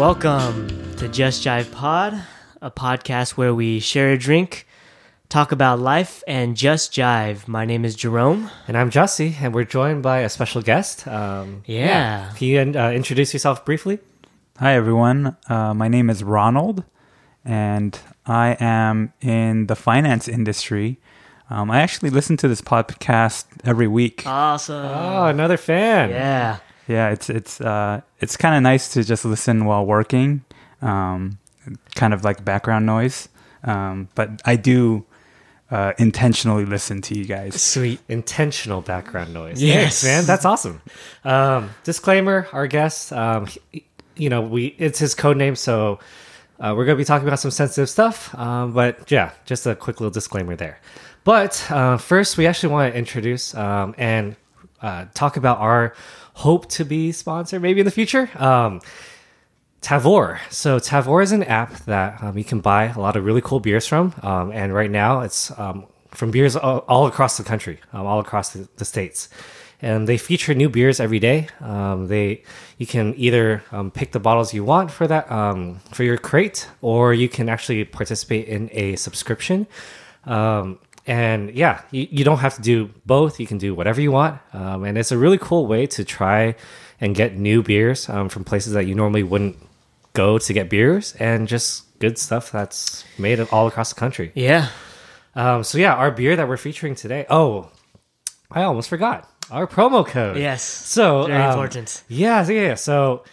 Welcome to Just Jive Pod, a podcast where we share a drink, talk about life, and just jive. My name is Jerome. And I'm Jussie, and we're joined by a special guest. Um, Yeah. Can you uh, introduce yourself briefly? Hi, everyone. Uh, my name is Ronald, and I am in the finance industry. Um, I actually listen to this podcast every week. Awesome. Oh, another fan. yeah. Yeah, it's it's uh, it's kind of nice to just listen while working, um, kind of like background noise. Um, but I do uh, intentionally listen to you guys. Sweet. Intentional background noise. Yes. Thanks, man. That's awesome. Um, disclaimer: Our guest, um, he- you know, we it's his code name, so uh, we're going to be talking about some sensitive stuff. Um, but yeah, just a quick little disclaimer there. But uh, first, we actually want to introduce um, and uh, talk about our hope to be sponsored maybe in the future. Um, Tavour. So Tavour is an app that um, you can buy a lot of really cool beers from, um, and right now it's um, from beers all, all across the country, um, all across the, the states, and they feature new beers every day. Um, they you can either um, pick the bottles you want for that um, for your crate, or you can actually participate in a subscription. Um, and yeah, you, you don't have to do both. You can do whatever you want, um, and it's a really cool way to try and get new beers um, from places that you normally wouldn't go to get beers and just good stuff that's made all across the country. Yeah. Um, so yeah, our beer that we're featuring today. Oh, I almost forgot our promo code. Yes. So Very um, important. Yeah, yeah. So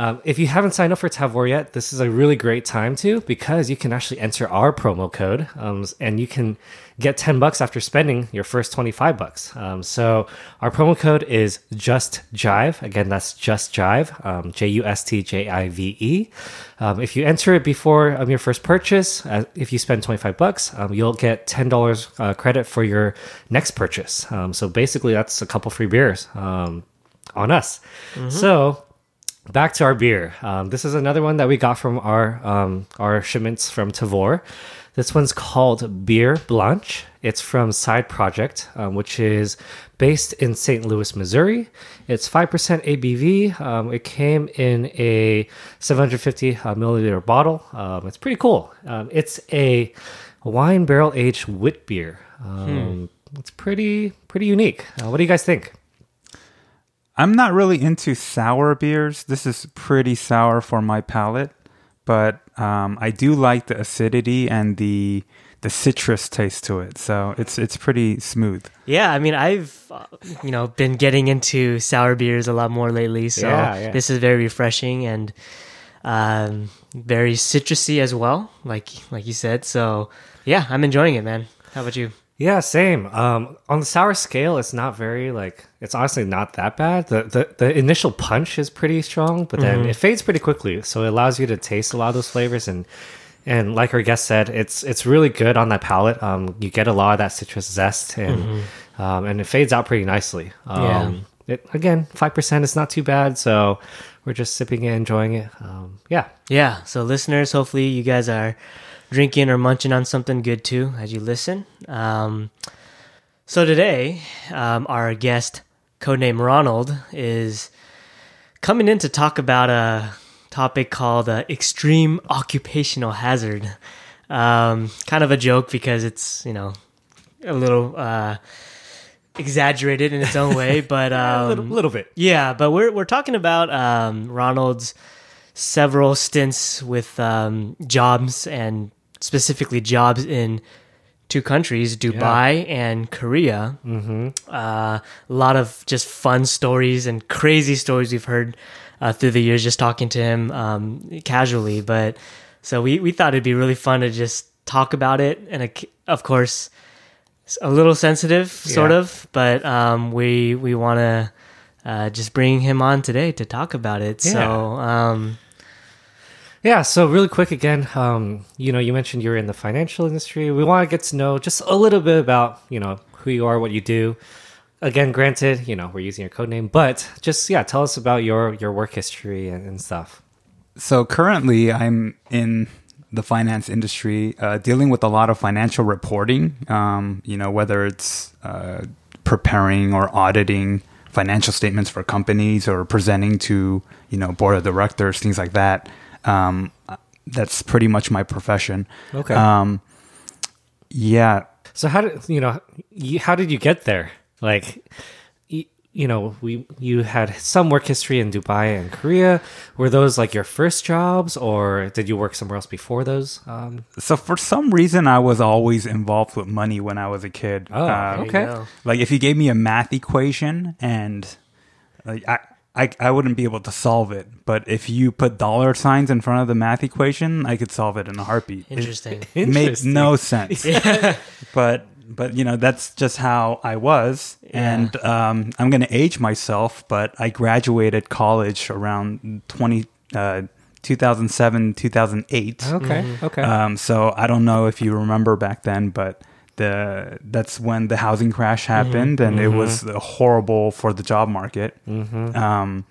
um, if you haven't signed up for Tavour yet, this is a really great time to because you can actually enter our promo code um, and you can get 10 bucks after spending your first 25 bucks. Um, so our promo code is just jive. Again, that's just jive, um, J U S T J I V E. Um, if you enter it before um, your first purchase, uh, if you spend 25 bucks, um, you'll get $10 uh, credit for your next purchase. Um, so basically, that's a couple free beers um, on us. So back to our beer. Um, this is another one that we got from our um, our shipments from Tavour. This one's called Beer Blanche. It's from Side Project, um, which is based in St. Louis, Missouri. It's 5% ABV. Um, it came in a 750 uh, milliliter bottle. Um, it's pretty cool. Um, it's a wine barrel aged wit beer. Um, It's pretty pretty unique. Uh, what do you guys think? I'm not really into sour beers. This is pretty sour for my palate, but um, I do like the acidity and the the citrus taste to it. So it's it's pretty smooth. Yeah, I mean, I've uh, you know been getting into sour beers a lot more lately, so Yeah, yeah. this is very refreshing and um, very citrusy as well, like like you said. So yeah, I'm enjoying it, man. How about you? Yeah, same. Um, on the sour scale, it's not very like it's honestly not that bad. The the, the initial punch is pretty strong, but then it fades pretty quickly, so it allows you to taste a lot of those flavors and and like our guest said, it's it's really good on that palate. Um, you get a lot of that citrus zest and um, and it fades out pretty nicely. Um, it, again, five percent is not too bad, so we're just sipping it, enjoying it. Um, yeah, Yeah, so listeners, hopefully you guys are drinking or munching on something good too as you listen. Um, so today, um, our guest, codename Ronald, is coming in to talk about a topic called uh, extreme occupational hazard. Um, kind of a joke because it's you know a little uh, exaggerated in its own way, but um, a little, little bit. yeah, but we're we're talking about um, Ronald's several stints with um, jobs and specifically jobs in two countries, Dubai and Korea. Mm-hmm. Uh, a lot of just fun stories and crazy stories we've heard uh, through the years, just talking to him um, casually. But so we we thought it'd be really fun to just talk about it, and of course. It's A little sensitive, sort Yeah. of, but um, we we want to uh, just bring him on today to talk about it. So, um, Yeah, so really quick again, um, you know, you mentioned you're in the financial industry. We want to get to know just a little bit about, you know, who you are, what you do. Again, granted, you know, we're using your code name, but just yeah, tell us about your your work history and, and stuff. So currently, I'm in the finance industry, uh, dealing with a lot of financial reporting. Um, you know, whether it's uh, preparing or auditing financial statements for companies or presenting to you know board of directors, things like that. um, that's pretty much my profession. Okay. Um, yeah. So how did you know? You, how did you get there? Like, you, you know, we you had some work history in Dubai and Korea. Were those like your first jobs, or did you work somewhere else before those? Um, So for some reason, I was always involved with money when I was a kid. Oh, Uh, Okay. Like if you gave me a math equation and like, I, I I wouldn't be able to solve it, but if you put dollar signs in front of the math equation, I could solve it in a heartbeat. Interesting. It made Interesting. no sense. but but you know that's just how I was, and um, I'm going to age myself. But I graduated college around 20, uh, 2007, 2008. okay. Okay. Um, so I don't know if you remember back then, but the that's when the housing crash happened, and it was horrible for the job market. Um,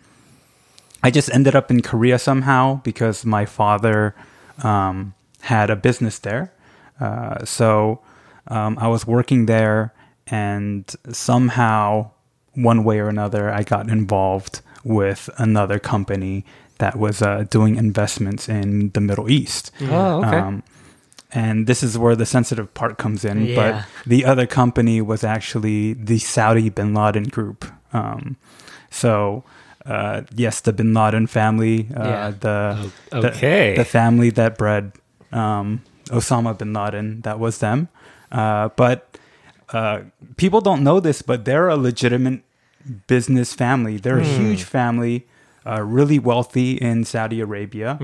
I just ended up in Korea somehow because my father um, had a business there. Uh, so um, I was working there, and somehow, one way or another, I got involved with another company that was uh, doing investments in the Middle East. oh, okay. Um, and this is where the sensitive part comes in. Yeah. But the other company was actually the Saudi bin Laden group. Um, so, uh, yes, the bin Laden family, uh, Yeah. the, O- the- okay. the, family that bred um, Osama bin Laden, that was them. Uh, but uh, people don't know this, but they're a legitimate business family. They're a huge family, uh, really wealthy in Saudi Arabia.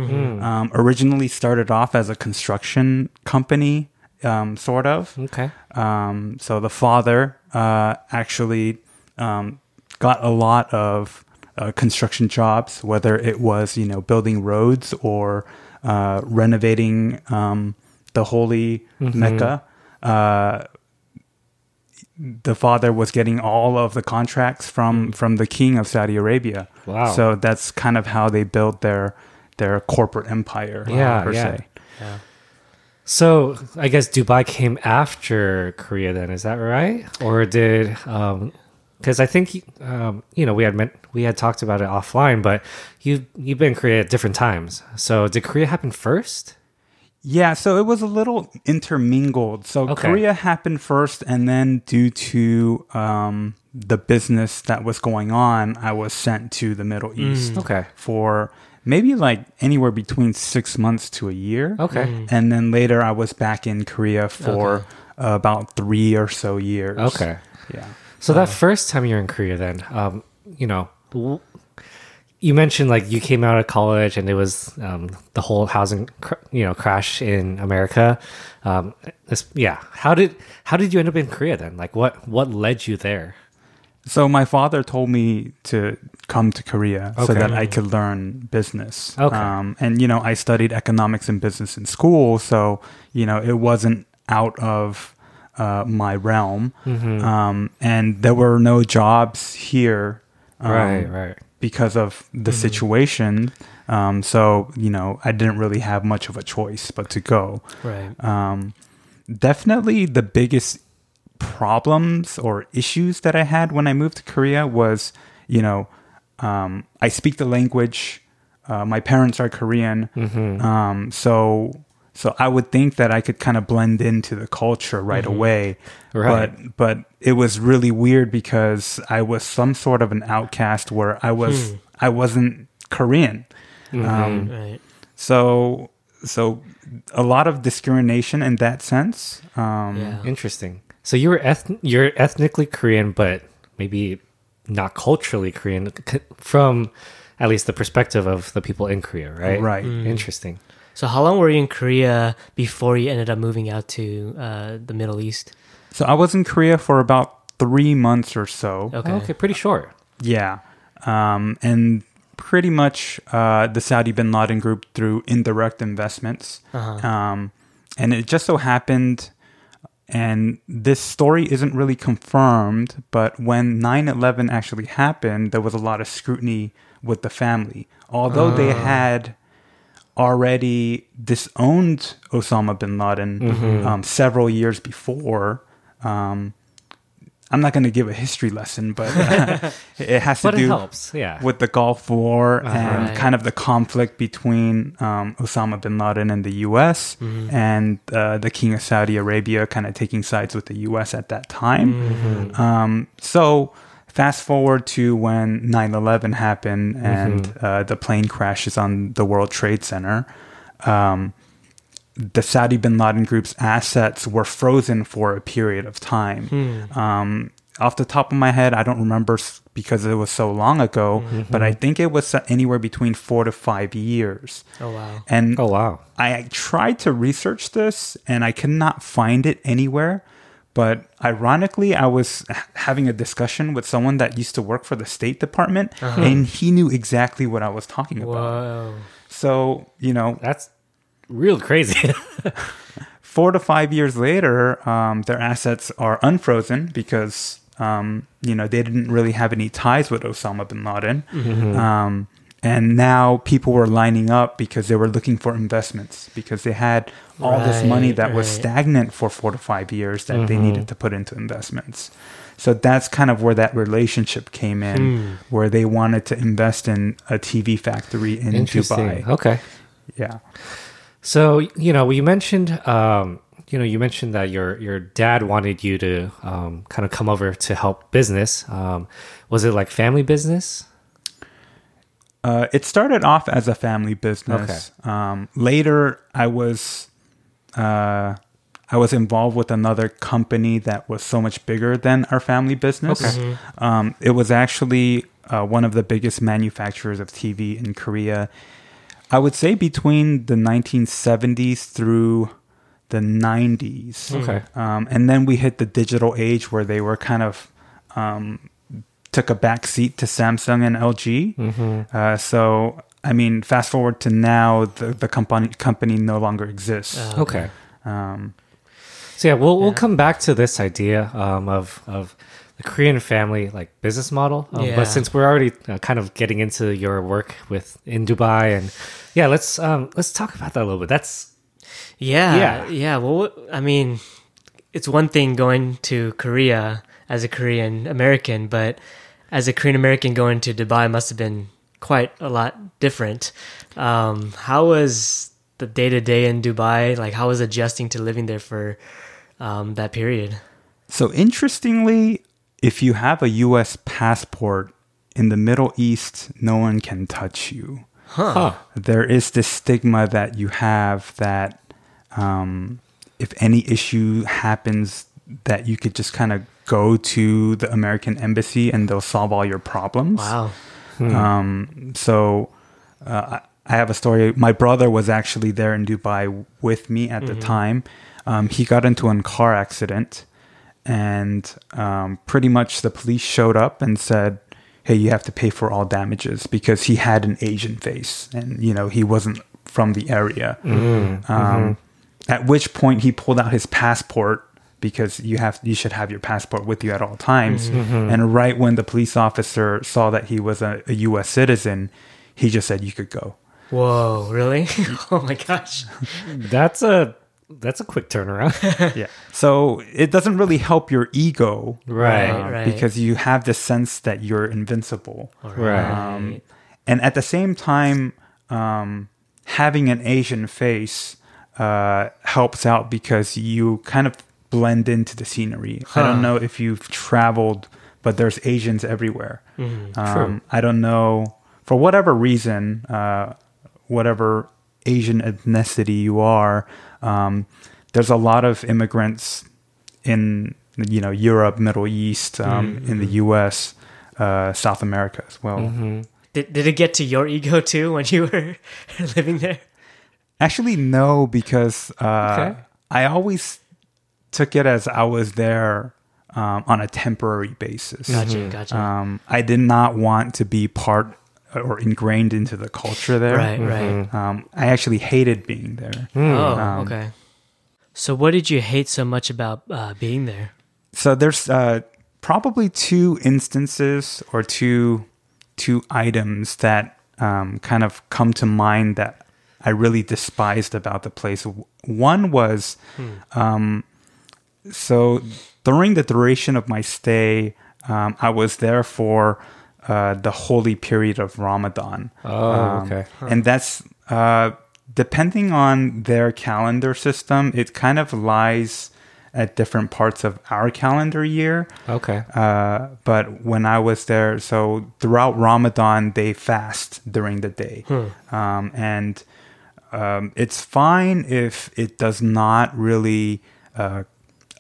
Um, originally started off as a construction company, um, sort of. okay. Um, so the father uh, actually um, got a lot of uh, construction jobs, whether it was you know building roads or uh, renovating um, the holy Mecca. Uh, the father was getting all of the contracts from from the king of Saudi Arabia. Wow. So that's kind of how they built their their corporate empire. Yeah, per yeah. se. Yeah. So I guess Dubai came after Korea. Then is that right? Or did because I think um, you know we had meant, we had talked about it offline, but you you've been in Korea at different times. So did Korea happen first? Yeah, so it was a little intermingled. So Okay. Korea happened first, and then due to um, the business that was going on, I was sent to the Middle East Okay. for maybe like anywhere between six months to a year. Okay. And then later I was back in Korea for uh, about three or so years. Okay. Yeah. So that first time you're in Korea, then, um, you know, w- you mentioned like you came out of college and it was um, the whole housing, cr- you know, crash in America. Um, this, yeah. How did how did you end up in Korea then? Like, what what led you there? So my father told me to come to Korea so that I could learn business. Okay. Um, and you know, I studied economics and business in school, so you know, it wasn't out of uh, my realm. Mm-hmm. Um, and there were no jobs here. um, right, right. Because of the situation. Um, so, you know, I didn't really have much of a choice but to go. Right. Um, definitely the biggest problems or issues that I had when I moved to Korea was, you know, um, I speak the language. Uh, my parents are Korean, um, so so I would think that I could kind of blend into the culture right away. Right. But but it was really weird because I was some sort of an outcast where I was I wasn't Korean. Um, Right. so so a lot of discrimination in that sense. Um, Yeah. Interesting. So you were eth- you're ethnically Korean, but maybe not culturally Korean from at least the perspective of the people in Korea, right? Right. Interesting. So how long were you in Korea before you ended up moving out to uh, the Middle East? So I was in Korea for about three months or so. Okay. Okay, pretty short. Yeah. Um, and pretty much uh, the Saudi bin Laden group through indirect investments. Uh-huh. Um, and it just so happened, and this story isn't really confirmed, but when 9 11 actually happened, there was a lot of scrutiny with the family. Although they had already disowned Osama bin Laden um, several years before, um, I'm not going to give a history lesson, but uh, it has to do yeah. with the Gulf War and Right. kind of the conflict between um, Osama bin Laden and the U.S. and uh, the King of Saudi Arabia, kind of taking sides with the U.S. at that time. Um, so. Fast forward to when 9/11 happened and uh, the plane crashes on the World Trade Center. Um, the Saudi bin Laden group's assets were frozen for a period of time. Um, off the top of my head, I don't remember because it was so long ago, but I think it was anywhere between four to five years. Oh wow. And Oh wow. I tried to research this and I could not find it anywhere. But ironically, I was having a discussion with someone that used to work for the State Department, and he knew exactly what I was talking about. Whoa. So, you know, That's real crazy. four to five years later, um, their assets are unfrozen because um, you know they didn't really have any ties with Osama bin Laden, um, and now people were lining up because they were looking for investments because they had all this money Right, that was stagnant for four to five years that they needed to put into investments. So that's kind of where that relationship came in, where they wanted to invest in a TV factory in Dubai. Okay. Yeah. So you know, you mentioned, um, you know, you mentioned that your your dad wanted you to um, kind of come over to help business. Um, was it like family business? Uh, it started off as a family business. Um, later, I was uh, I was involved with another company that was so much bigger than our family business. Okay. Um, it was actually uh, one of the biggest manufacturers of TV in Korea. I would say between the 1970s through the 90s. Okay. Um, and then we hit the digital age where they were kind of um, took a back seat to Samsung and LG. Mm-hmm. Uh, so, I mean, fast forward to now, the, the company company no longer exists. Oh. Okay. Um, So yeah, we'll we'll come back to this idea um, of of the Korean family like business model. Um, Yeah. But since we're already uh, kind of getting into your work with in Dubai and yeah, let's um, let's talk about that a little bit. That's Yeah, Yeah. yeah, Well, I mean, it's one thing going to Korea as a Korean American, but as a Korean American going to Dubai must have been quite a lot different. Um, how was the day to day in Dubai? Like, how was adjusting to living there for um, that period? So interestingly, if you have a US passport in the Middle East, no one can touch you. huh. There is this stigma that you have that um, if any issue happens, that you could just kind of go to the American embassy and they'll solve all your problems. Wow. Um, so uh, I have a story. My brother was actually there in Dubai with me at the time. Um, he got into a car accident, and um, pretty much the police showed up and said, "Hey, you have to pay for all damages because he had an Asian face, and you know he wasn't from the area." Um, At which point he pulled out his passport because you have you should have your passport with you at all times. And right when the police officer saw that he was a, a U.S. citizen, he just said, "You could go." Whoa, really? oh my gosh. That's a that's a quick turnaround. yeah. So it doesn't really help your ego, Right, uh, right. Because you have the sense that you're invincible. right. Um, and at the same time, um, having an Asian face uh, helps out because you kind of blend into the scenery. I don't know if you've traveled, but there's Asians everywhere. Um, I don't know for whatever reason, uh, whatever Asian ethnicity you are. Um, there's a lot of immigrants in you know Europe, Middle East, um, in the U.S., uh, South America as well. Did, did it get to your ego too when you were living there? Actually, no, because uh, Okay. I always took it as I was there um, on a temporary basis. Gotcha, gotcha. Um, I did not want to be part or ingrained into the culture there. right, right. Um, I actually hated being there. Oh, Um, okay. So, what did you hate so much about uh, being there? So there's uh, probably two instances or two two items that um, kind of come to mind that I really despised about the place. One was um, so during the duration of my stay, um, I was there for uh, the holy period of Ramadan. Oh, Um, okay. And that's uh, depending on their calendar system, it kind of lies at different parts of our calendar year. Okay. Uh, but when I was there, so throughout Ramadan, they fast during the day. Um, and um, it's fine if it does not really uh,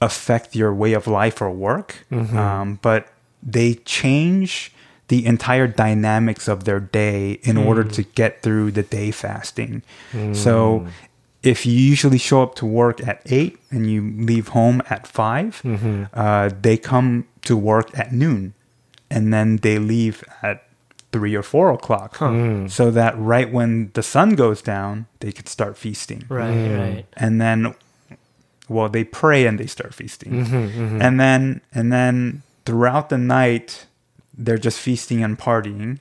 affect your way of life or work. Mm-hmm. Um, but they change the entire dynamics of their day in order mm. to get through the day fasting. So mm. if you usually show up to work at 8 and you leave home at 5, mm-hmm. uh, they come to work at noon and then they leave at 3 or 4 o'clock. Mm. So that right when the sun goes down, they could start feasting Right, right. and then well they pray and they start feasting and then and then throughout the night they're just feasting and partying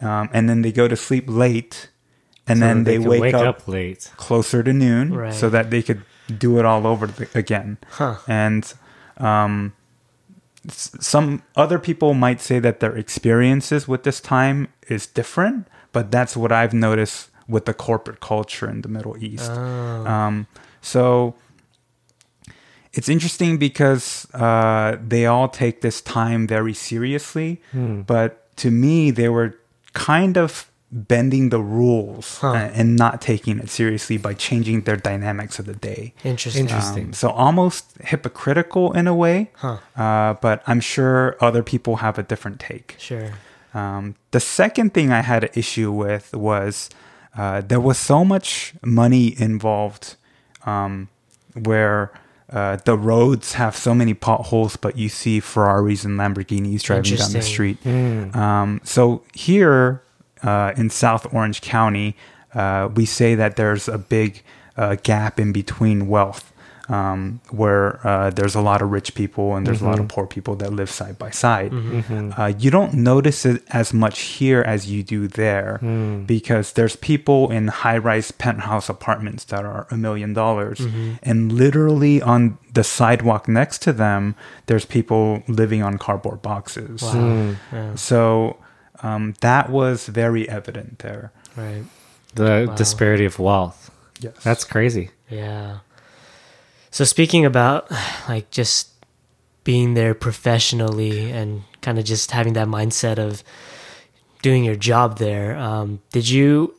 um, and then they go to sleep late and So then they, can wake, up, late. closer to noon Right. so that they could do it all over th- again Huh. and um, some other people might say that their experiences with this time is different but that's what i've noticed with the corporate culture in the middle east Oh. um, so it's interesting because uh, they all take this time very seriously, but to me, they were kind of bending the rules Huh. and, and not taking it seriously by changing their dynamics of the day. Interesting. Interesting. Um, so almost hypocritical in a way, Huh. uh, but I'm sure other people have a different take. Sure. Um, the second thing I had an issue with was uh, there was so much money involved um, where uh, the roads have so many potholes, but you see Ferraris and Lamborghinis driving down the street. Um, so here uh, in South Orange County, uh, we say that there's a big uh, gap in between wealth. Um, where uh, there's a lot of rich people and there's a lot of poor people that live side by side. Uh, you don't notice it as much here as you do there because there's people in high rise penthouse apartments that are a million dollars. And literally on the sidewalk next to them, there's people living on cardboard boxes. Wow. Yeah. So um, that was very evident there. Right. The Wow. disparity of wealth. Yes. That's crazy. Yeah. So speaking about like just being there professionally and kind of just having that mindset of doing your job there, um, did you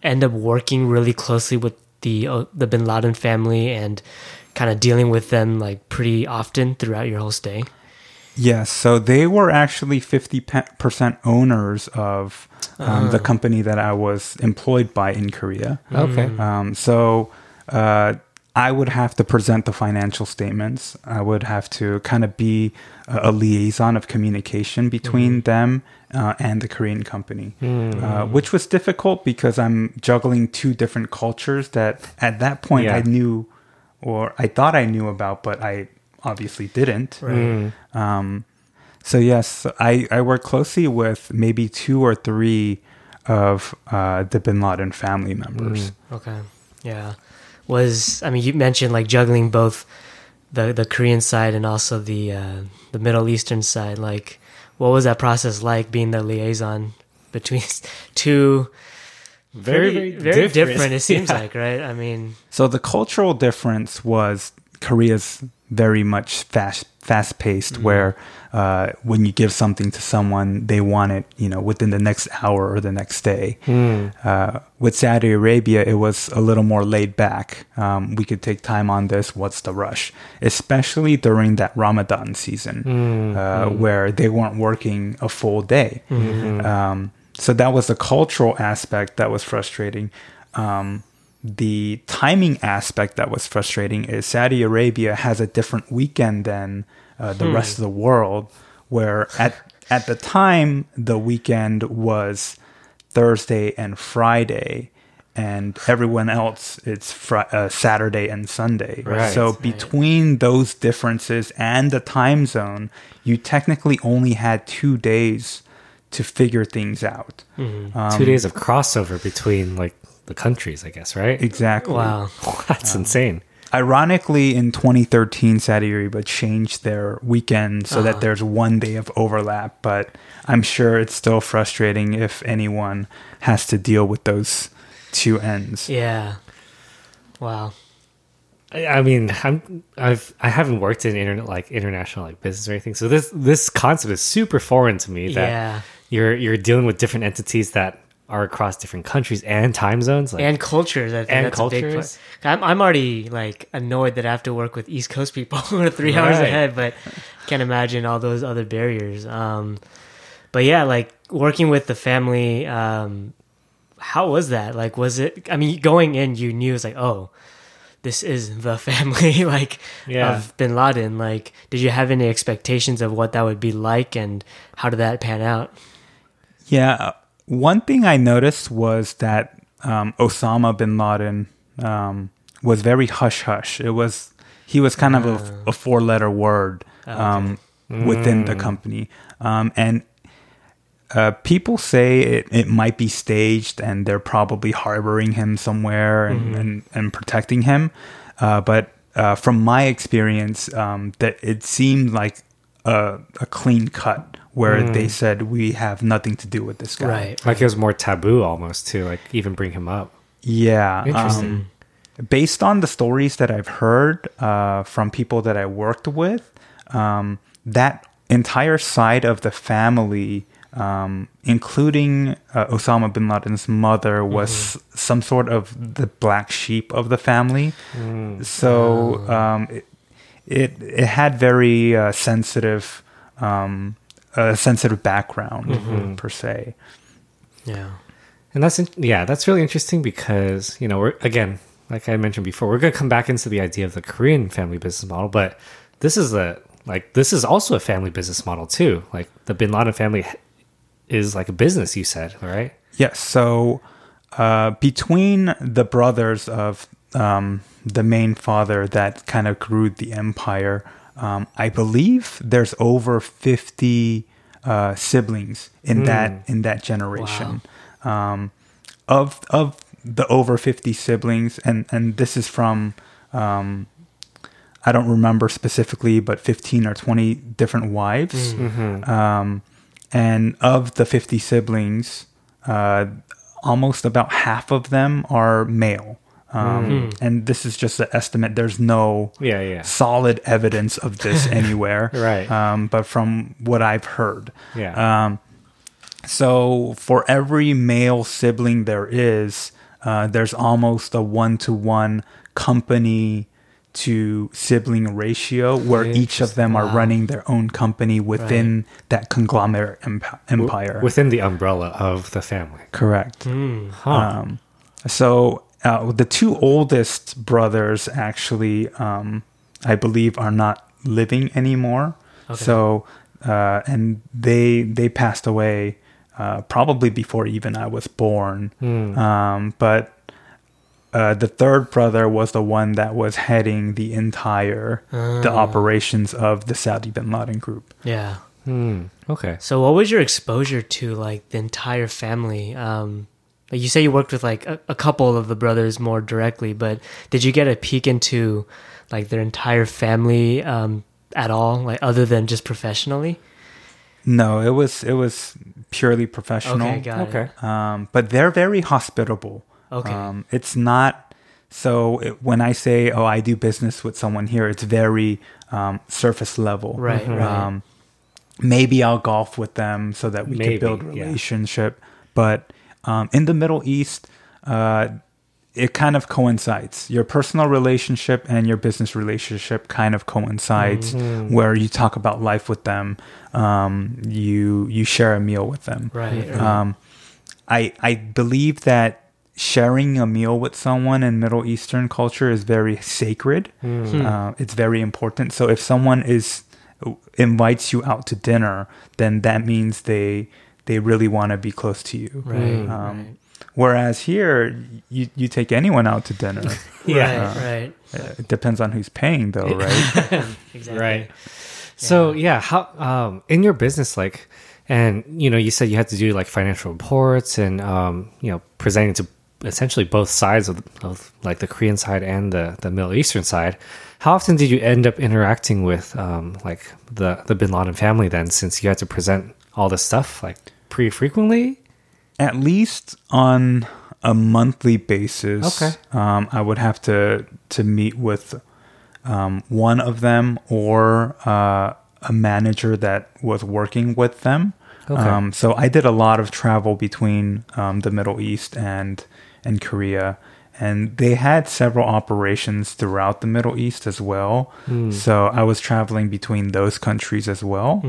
end up working really closely with the uh, the Bin Laden family and kind of dealing with them like pretty often throughout your whole stay? Yes, so they were actually 50% owners of um, the company that I was employed by in Korea. Okay. Um, so uh, I would have to present the financial statements. I would have to kind of be a, a liaison of communication between them uh, and the Korean company, uh, which was difficult because I'm juggling two different cultures that at that point Yeah. I knew or I thought I knew about, but I obviously didn't. Right. Um, so yes, I, I work closely with maybe two or three of uh, the Bin Laden family members. Okay. Yeah. Was I mean you mentioned like juggling both the the Korean side and also the uh, the Middle Eastern side. Like, what was that process like being the liaison between two Very, very very very different. different? it seems Yeah. like, right? I mean, So the cultural difference was Korea's very much fast fast paced, where uh, when you give something to someone, they want it, you know, within the next hour or the next day. Uh, with Saudi Arabia, it was a little more laid back. Um, we could take time on this. What's the rush? Especially during that Ramadan season, uh, where they weren't working a full day. Um, so that was the cultural aspect that was frustrating. Um, the timing aspect that was frustrating is Saudi Arabia has a different weekend than uh, the rest of the world, where at at the time the weekend was Thursday and Friday, and everyone else it's fr- uh, Saturday and Sunday. Right. So between those differences and the time zone, you technically only had two days to figure things out. Um, Two days of crossover between like the countries, I guess, right? Exactly. wow. That's insane. Ironically, in 2013, Saudi Arabia changed their weekend so Uh-huh. that there's one day of overlap. But I'm sure it's still frustrating if anyone has to deal with those two ends. Yeah. Wow. I I mean, I'm I've I haven't worked in internet like international like business or anything, so this this concept is super foreign to me. That Yeah. you're you're dealing with different entities that are across different countries and time zones. Like, and cultures. I think And that's a big cultures. part. I'm I'm already like annoyed that I have to work with East Coast people who are three hours Right. ahead, but can't imagine all those other barriers. Um, but yeah, like working with the family. Um, how was that? Like, was it? I mean, going in, you knew it's like, oh, this is the family, like Yeah. of Bin Laden. Like, did you have any expectations of what that would be like, and how did that pan out? Yeah. One thing I noticed was that um, Osama bin Laden um, was very hush hush. It was he was kind of a, a four letter word um, within the company, um, and uh, people say it, it might be staged and they're probably harboring him somewhere and, and, and protecting him. Uh, but uh, from my experience, um, that it seemed like a, a clean cut where they said we have nothing to do with this guy. Right. like it was more taboo almost to like even bring him up. Yeah. Interesting. um, based on the stories that I've heard uh, from people that I worked with, um, that entire side of the family, um, including uh, Osama bin Laden's mother, was some sort of the black sheep of the family. So um, it, it it had very uh, sensitive, um, a sensitive background per se. Yeah. And that's in- yeah, that's really interesting because you know we're again, like I mentioned before, we're gonna come back into the idea of the Korean family business model, but this is a like this is also a family business model too. Like the Bin Laden family is like a business. You said, right? Yes. So uh, between the brothers of um, the main father that kind of grew the empire, um, I believe there's over fifty uh, siblings in that in that generation. Um, of of the over fifty siblings, and and this is from. Um, I don't remember specifically, but 15 or 20 different wives. Um, and of the 50 siblings, uh, almost about half of them are male. Um, And this is just an estimate. There's no Yeah, yeah. solid evidence of this anywhere. Right. Um, but from what I've heard. Yeah. Um, so for every male sibling there is, uh, there's almost a one to one company to sibling ratio where each of them are running their own company within that conglomerate emp- empire. within the umbrella of the family. Correct. Huh. Um, so uh, the two oldest brothers actually, um, I believe, are not living anymore. So, uh, and they they passed away uh, probably before even I was born. Um, but uh, the third brother was the one that was heading the entire the operations of the Saudi Bin Laden group. Yeah. Hmm. Okay. So, what was your exposure to like the entire family? Um, like you say, you worked with like a, a couple of the brothers more directly, but did you get a peek into like their entire family um, at all, like other than just professionally? No, it was it was purely professional. Okay, got Okay. it. um, but they're very hospitable. Okay. Um, it's not so it, when I say, "Oh, I do business with someone here," it's very um, surface level. Right, right. Um, maybe I'll golf with them so that we Maybe, can build yeah. relationship. But um, in the Middle East, uh, it kind of coincides. Your personal relationship and your business relationship kind of coincides, Mm-hmm. where you talk about life with them. Um, you you share a meal with them. Right. right. Um, I I believe that sharing a meal with someone in Middle Eastern culture is very sacred. Hmm. Uh, it's very important. So if someone is invites you out to dinner, then that means they they really want to be close to you. right. Um, Whereas here, you you take anyone out to dinner. right. Right. Uh, it depends on who's paying, though, right? Exactly. Right. So yeah, how um in your business like and you know you said you had to do like financial reports and um you know presenting to essentially both sides of, of like the Korean side and the, the Middle Eastern side. How often did you end up interacting with um, like the the Bin Laden family then, since you had to present all this stuff like pretty frequently? At least on a monthly basis. Okay. Um, I would have to to meet with um, one of them or uh, a manager that was working with them. Okay. Um, so I did a lot of travel between um, the Middle East and and Korea, and they had several operations throughout the Middle East as well. So I was traveling between those countries as well.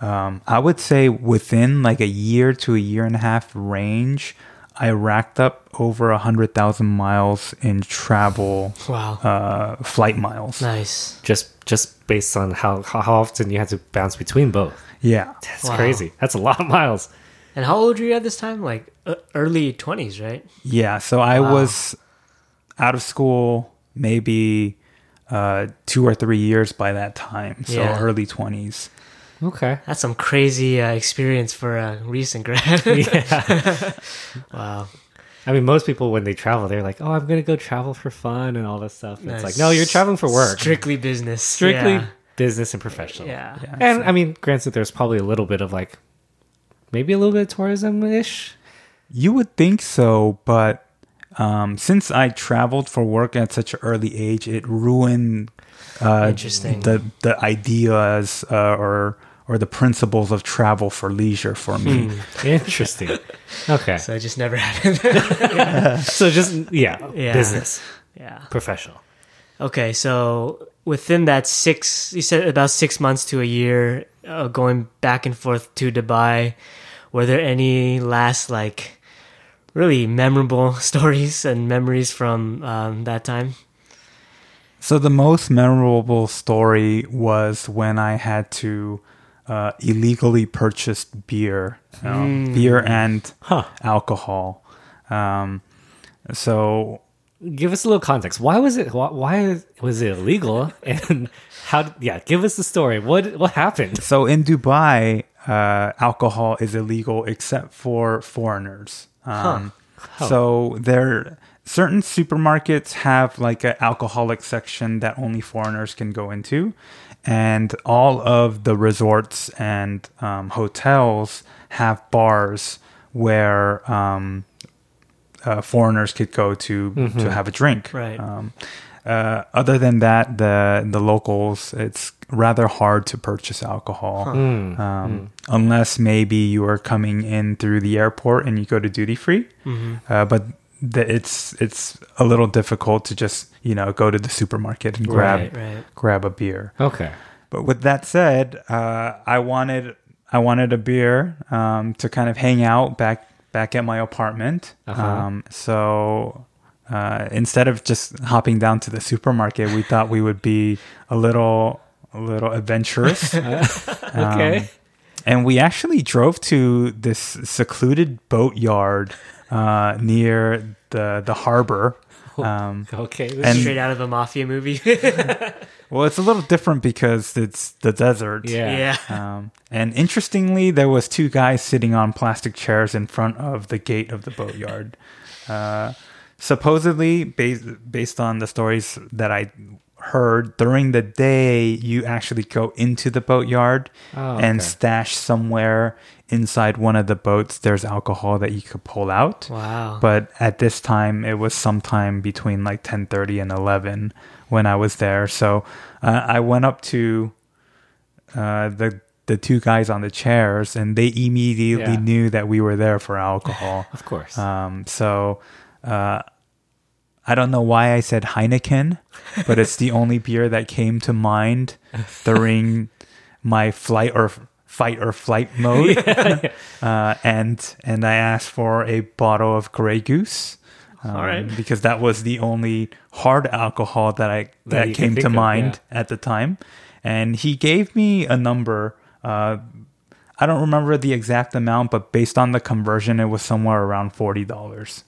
Um, I would say within like a year to a year and a half range, I racked up over a hundred thousand miles in travel Wow. uh, flight miles. nice. Just just based on how how how often you had to bounce between both. Yeah. That's Wow. crazy. That's a lot of miles. And how old were you at this time? Like uh, early 20s, right? Yeah, so I Wow. was out of school maybe uh, two or three years by that time, so Yeah. early twenties. Okay. That's some crazy uh, experience for a recent grad. Yeah. wow. I mean, most people when they travel, they're like, "Oh, I'm gonna go travel for fun and all this stuff." And It's like, no, you're traveling for work, Strictly business. strictly Yeah. business and professional. Yeah. Yeah, And I mean, granted, there's probably a little bit of like, maybe a little bit of tourism ish. you would think so, but um, since I traveled for work at such an early age, it ruined uh, Interesting. the the ideas uh, or or the principles of travel for leisure for me. Interesting. okay. So I just never had it. So just yeah, Yeah. business, yeah. professional. Okay, so within that six, you said about six months to a year, uh, going back and forth to Dubai, were there any last like really memorable stories and memories from um, that time? So the most memorable story was when I had to uh, illegally purchased beer, you know, beer and Huh. alcohol. Um, so Give us a little context. Why was it? Why, why was it illegal? And how? Yeah, give us the story. What what happened? So in Dubai, uh, alcohol is illegal except for foreigners. Um, So there, certain supermarkets have like an alcoholic section that only foreigners can go into, and all of the resorts and um, hotels have bars where um, uh, foreigners could go to to have a drink. Right. Um, uh, other than that, the the locals, it's rather hard to purchase alcohol, um, unless maybe you are coming in through the airport and you go to duty free. Uh, but the, it's it's a little difficult to just you know go to the supermarket and grab Right, right. grab a beer. Okay. But with that said, uh, I wanted I wanted a beer um, to kind of hang out back back at my apartment. Uh-huh. Um, so uh, instead of just hopping down to the supermarket, we thought we would be a little a little adventurous. Okay. and we actually drove to this secluded boatyard uh, near the the harbor. Um, okay. This and- Straight out of a mafia movie. well, it's a little different because it's the desert. yeah. yeah. Um, and interestingly, there was two guys sitting on plastic chairs in front of the gate of the boatyard. Uh, supposedly, based based on the stories that I heard during the day, you actually go into the boatyard Oh, and okay. stash somewhere inside one of the boats. There's alcohol that you could pull out. Wow. But at this time, it was sometime between like 10:30 and 11 when I was there. So uh, I went up to uh, the the two guys on the chairs, and they immediately Yeah. knew that we were there for alcohol. Of course. Um, so uh, I don't know why I said Heineken, but it's the only beer that came to mind during my flight or fight or flight mode. uh, and and I asked for a bottle of Grey Goose. Um, All right. Because that was the only hard alcohol that I That that, came to think of, mind at the time, and he gave me a number. Uh, I don't remember the exact amount, but based on the conversion, it was somewhere around forty dollars,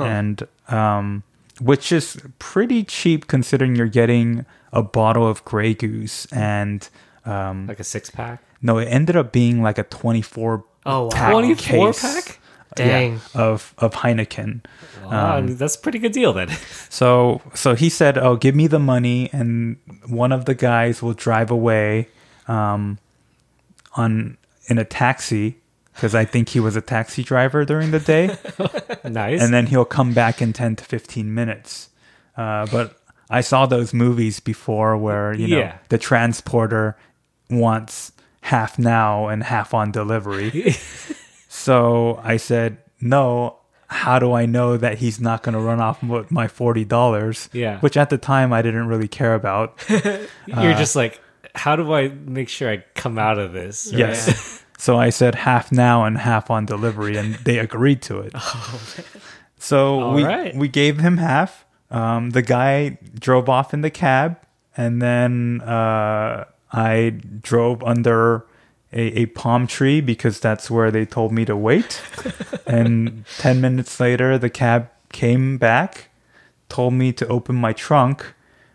and um, which is pretty cheap considering you're getting a bottle of Grey Goose and um, like a six pack. No, it ended up being like a twenty-four Oh, wow. pack 24 case pack? Dang. of of Heineken. Wow, Um, that's a pretty good deal then. So so he said, "Oh, give me the money, and one of the guys will drive away, um, on in a taxi because I think he was a taxi driver during the day, nice. and then he'll come back in ten to fifteen minutes." Uh, but I saw those movies before where you know Yeah. the transporter wants half now and half on delivery. so I said, "No." How do I know that he's not going to run off with my forty dollars? Yeah. which at the time I didn't really care about. You're just like, how do I make sure I come out of this? right? Yes. so I said half now and half on delivery, and they agreed to it. So All we right. we gave him half. Um, the guy drove off in the cab, and then uh, I drove under a, a palm tree because that's where they told me to wait. and ten minutes later, the cab came back, told me to open my trunk,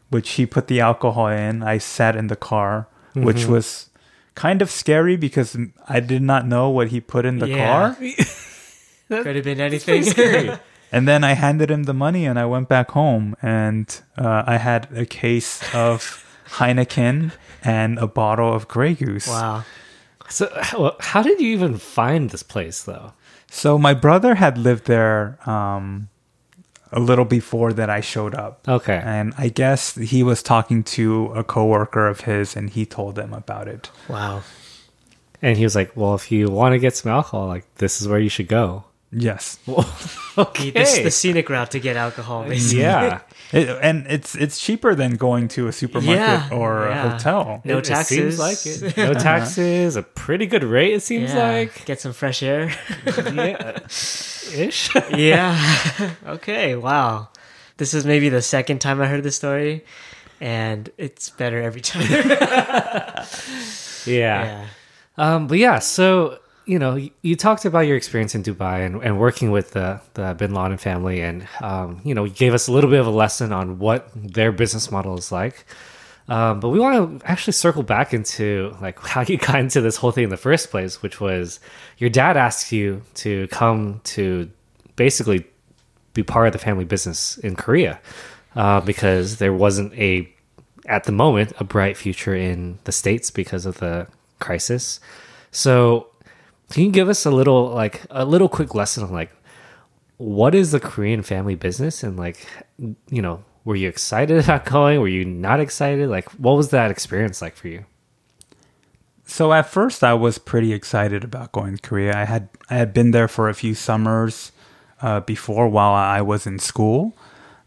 which he put the alcohol in. I sat in the car, which Mm-hmm. was kind of scary because I did not know what he put in the Yeah. car. Could have been anything. And then I handed him the money and I went back home and uh, I had a case of Heineken and a bottle of Grey Goose. wow. So, how, how did you even find this place, though? So my brother had lived there um, a little before that I showed up. Okay. And I guess he was talking to a coworker of his and he told them about it. Wow. And he was like, "Well, if you want to get some alcohol, like this is where you should go." Yes. okay. This is the scenic route to get alcohol, basically. yeah. It, and it's it's cheaper than going to a supermarket Yeah, or yeah. a hotel. No It- it taxes. seems like it. No taxes. A pretty good rate. It seems Yeah. like. Get some fresh air. yeah. Ish. yeah. okay. Wow. This is maybe the second time I heard this story, and it's better every time. yeah. yeah. Um, but yeah, so you know, you, talked about your experience in Dubai and, and working with the the Bin Laden family, and um, you know, you gave us a little bit of a lesson on what their business model is like. Um, but we want to actually circle back into like how you got into this whole thing in the first place, which was your dad asked you to come to basically be part of the family business in Korea uh, because there wasn't a at the moment a bright future in the states because of the crisis. So, can you give us a little like a little quick lesson on like what is the Korean family business and like you know were you excited about going? Were you not excited? Like what was that experience like for you? So at first I was pretty excited about going to Korea. I had I had been there for a few summers uh, before while I was in school.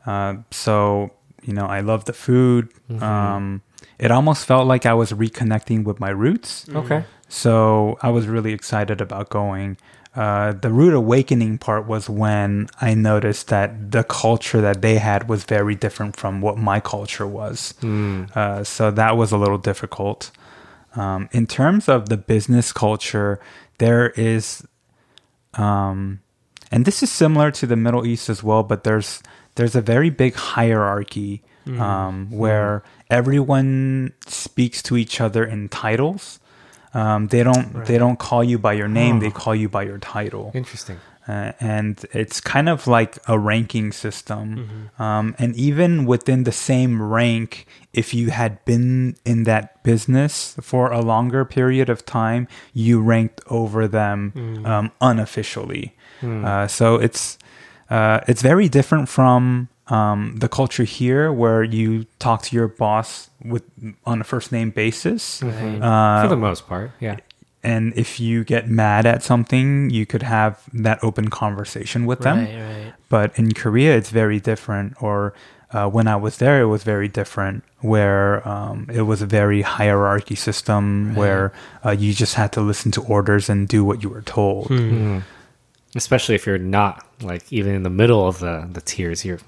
Uh, so you know I loved the food. Um, it almost felt like I was reconnecting with my roots. Okay. So I was really excited about going. Uh, the rude awakening part was when I noticed that the culture that they had was very different from what my culture was. Uh, so that was a little difficult. Um, in terms of the business culture, there is, um, and this is similar to the Middle East as well, but there's there's a very big hierarchy um, where everyone speaks to each other in titles. Um, they don't they don't call you by your name; they call you by your title Interesting. uh, and it's kind of like a ranking system. Um, and even within the same rank, if you had been in that business for a longer period of time, you ranked over them um, unofficially. Uh, so it's uh, it's very different from um, the culture here, where you talk to your boss with on a first name basis. Uh, for the most part, yeah. and if you get mad at something, you could have that open conversation with them. Right, right. But in Korea, it's very different. Or uh, when I was there, it was very different, where um, it was a very hierarchy system where uh, you just had to listen to orders and do what you were told. Hmm. Especially if you're not like even in the middle of the the tiers, you're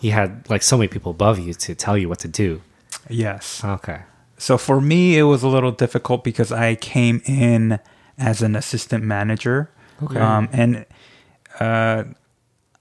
you had like so many people above you to tell you what to do. Yes. Okay. So for me, it was a little difficult because I came in as an assistant manager. Okay. Um, and uh,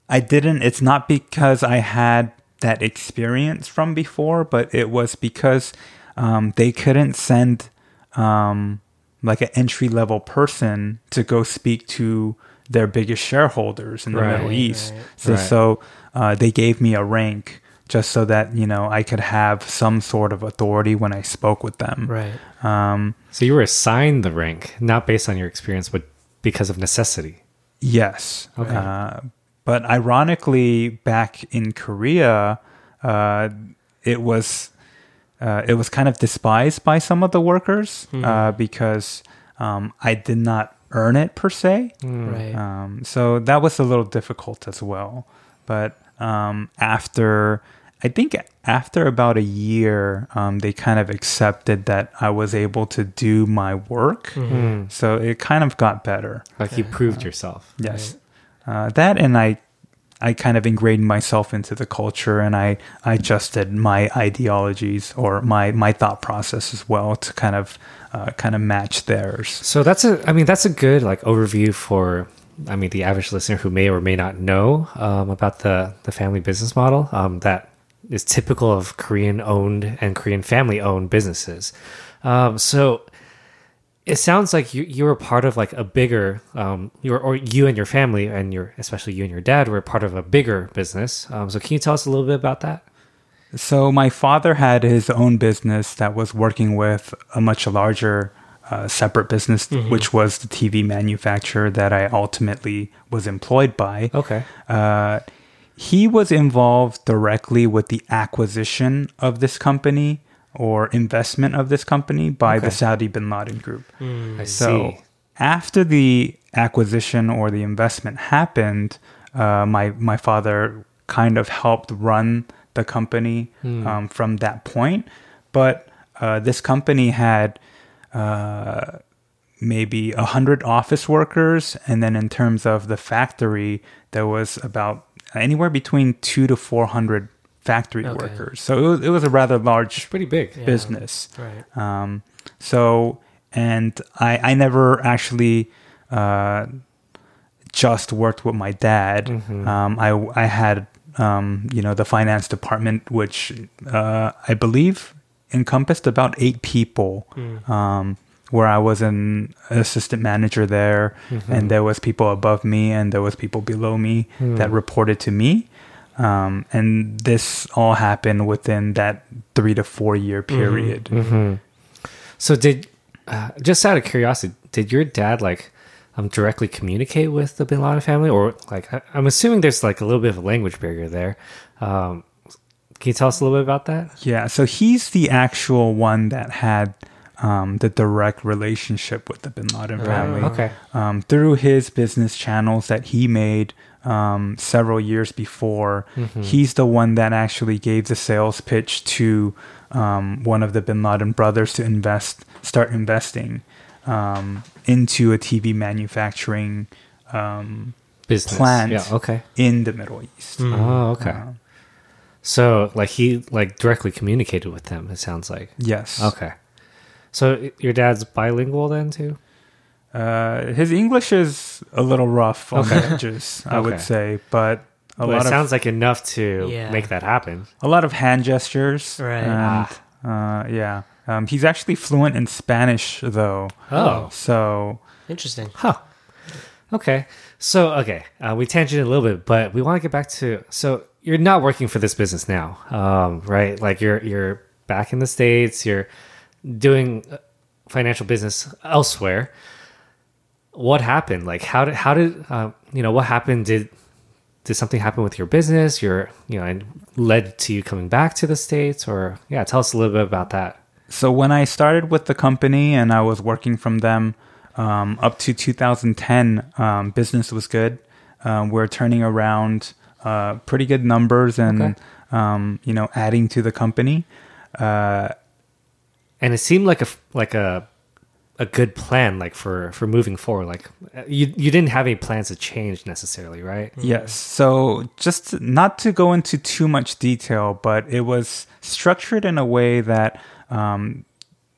I didn't, it's not because I had that experience from before, but it was because um, they couldn't send um, like an entry level person to go speak to their biggest shareholders in the Right, Middle East. right. So, Right. so uh, they gave me a rank just so that you know I could have some sort of authority when I spoke with them. Right. Um, So you were assigned the rank, not based on your experience, but because of necessity. Yes. Okay. Uh, but ironically, back in Korea, uh, it was uh, it was kind of despised by some of the workers uh, because um, I did not earn it per se. Right. Um, so that was a little difficult as well. But um, after, I think after about a year, um, they kind of accepted that I was able to do my work. So it kind of got better. Like you proved yourself. Yes. Uh, that and I I kind of ingrained myself into the culture and I, I adjusted my ideologies or my, my thought process as well to kind of uh, kind of match theirs. So that's a, I mean, that's a good like overview for, I mean, the average listener who may or may not know um, about the the family business model um, that is typical of Korean owned and Korean family owned businesses. Um, so it sounds like you you were part of like a bigger, um, you were, or you and your family and your especially you and your dad were part of a bigger business. Um, so can you tell us a little bit about that? So my father had his own business that was working with a much larger uh, separate business, which was the TV manufacturer that I ultimately was employed by. Okay. Uh, he was involved directly with the acquisition of this company or investment of this company by Okay. the Saudi bin Laden group. I So see. after the acquisition or the investment happened, uh, my my father kind of helped run the company um, from that point. But uh, this company had uh, maybe a hundred office workers, and then in terms of the factory, there was about anywhere between two to four hundred factory Okay. workers. So it was, it was a rather large Pretty big. Yeah. business. Right. Um, so, and I, I never actually uh, just worked with my dad. Um, I, I had, um, you know, the finance department, which uh, I believe encompassed about eight people. Um, where I was an assistant manager there, and there was people above me, and there was people below me that reported to me. Um, and this all happened within that three to four year period. So did uh, just out of curiosity, did your dad like um directly communicate with the Bin Laden family, or like I, I'm assuming there's like a little bit of a language barrier there. Um, can you tell us a little bit about that? Yeah, so he's the actual one that had um, the direct relationship with the Bin Laden family. Okay. Um, through his business channels that he made um, several years before, he's the one that actually gave the sales pitch to um, one of the Bin Laden brothers to invest, start investing um, into a TV manufacturing um, Business. Plant. Yeah. Okay. in the Middle East. Oh, okay. So like he like directly communicated with them. It sounds like. yes. Okay. So your dad's bilingual then too? Uh, his English is a little rough on the edges, I would say, but a But it lot of sounds like enough to Yeah. make that happen. a lot of hand gestures. Right. And, uh, yeah. Um, he's actually fluent in Spanish, though. Oh. So Interesting. Huh. Okay. So, okay, uh, we tangented a little bit, but we want to get back to. So, you're not working for this business now, um, right? Like you're you're back in the states. You're doing uh, financial business elsewhere. What happened? Like, how did how did uh, you know what happened? Did did something happen with your business? Your you know, and led to you coming back to the states, or yeah, tell us a little bit about that. So when I started with the company and I was working from them um, up to 2010, um, business was good. Um, we're turning around uh, pretty good numbers and Okay. um, you know adding to the company. Uh, and it seemed like a like a a good plan like for for moving forward like you you didn't have any plans to change necessarily right Yes. So just not to go into too much detail, but it was structured in a way that um,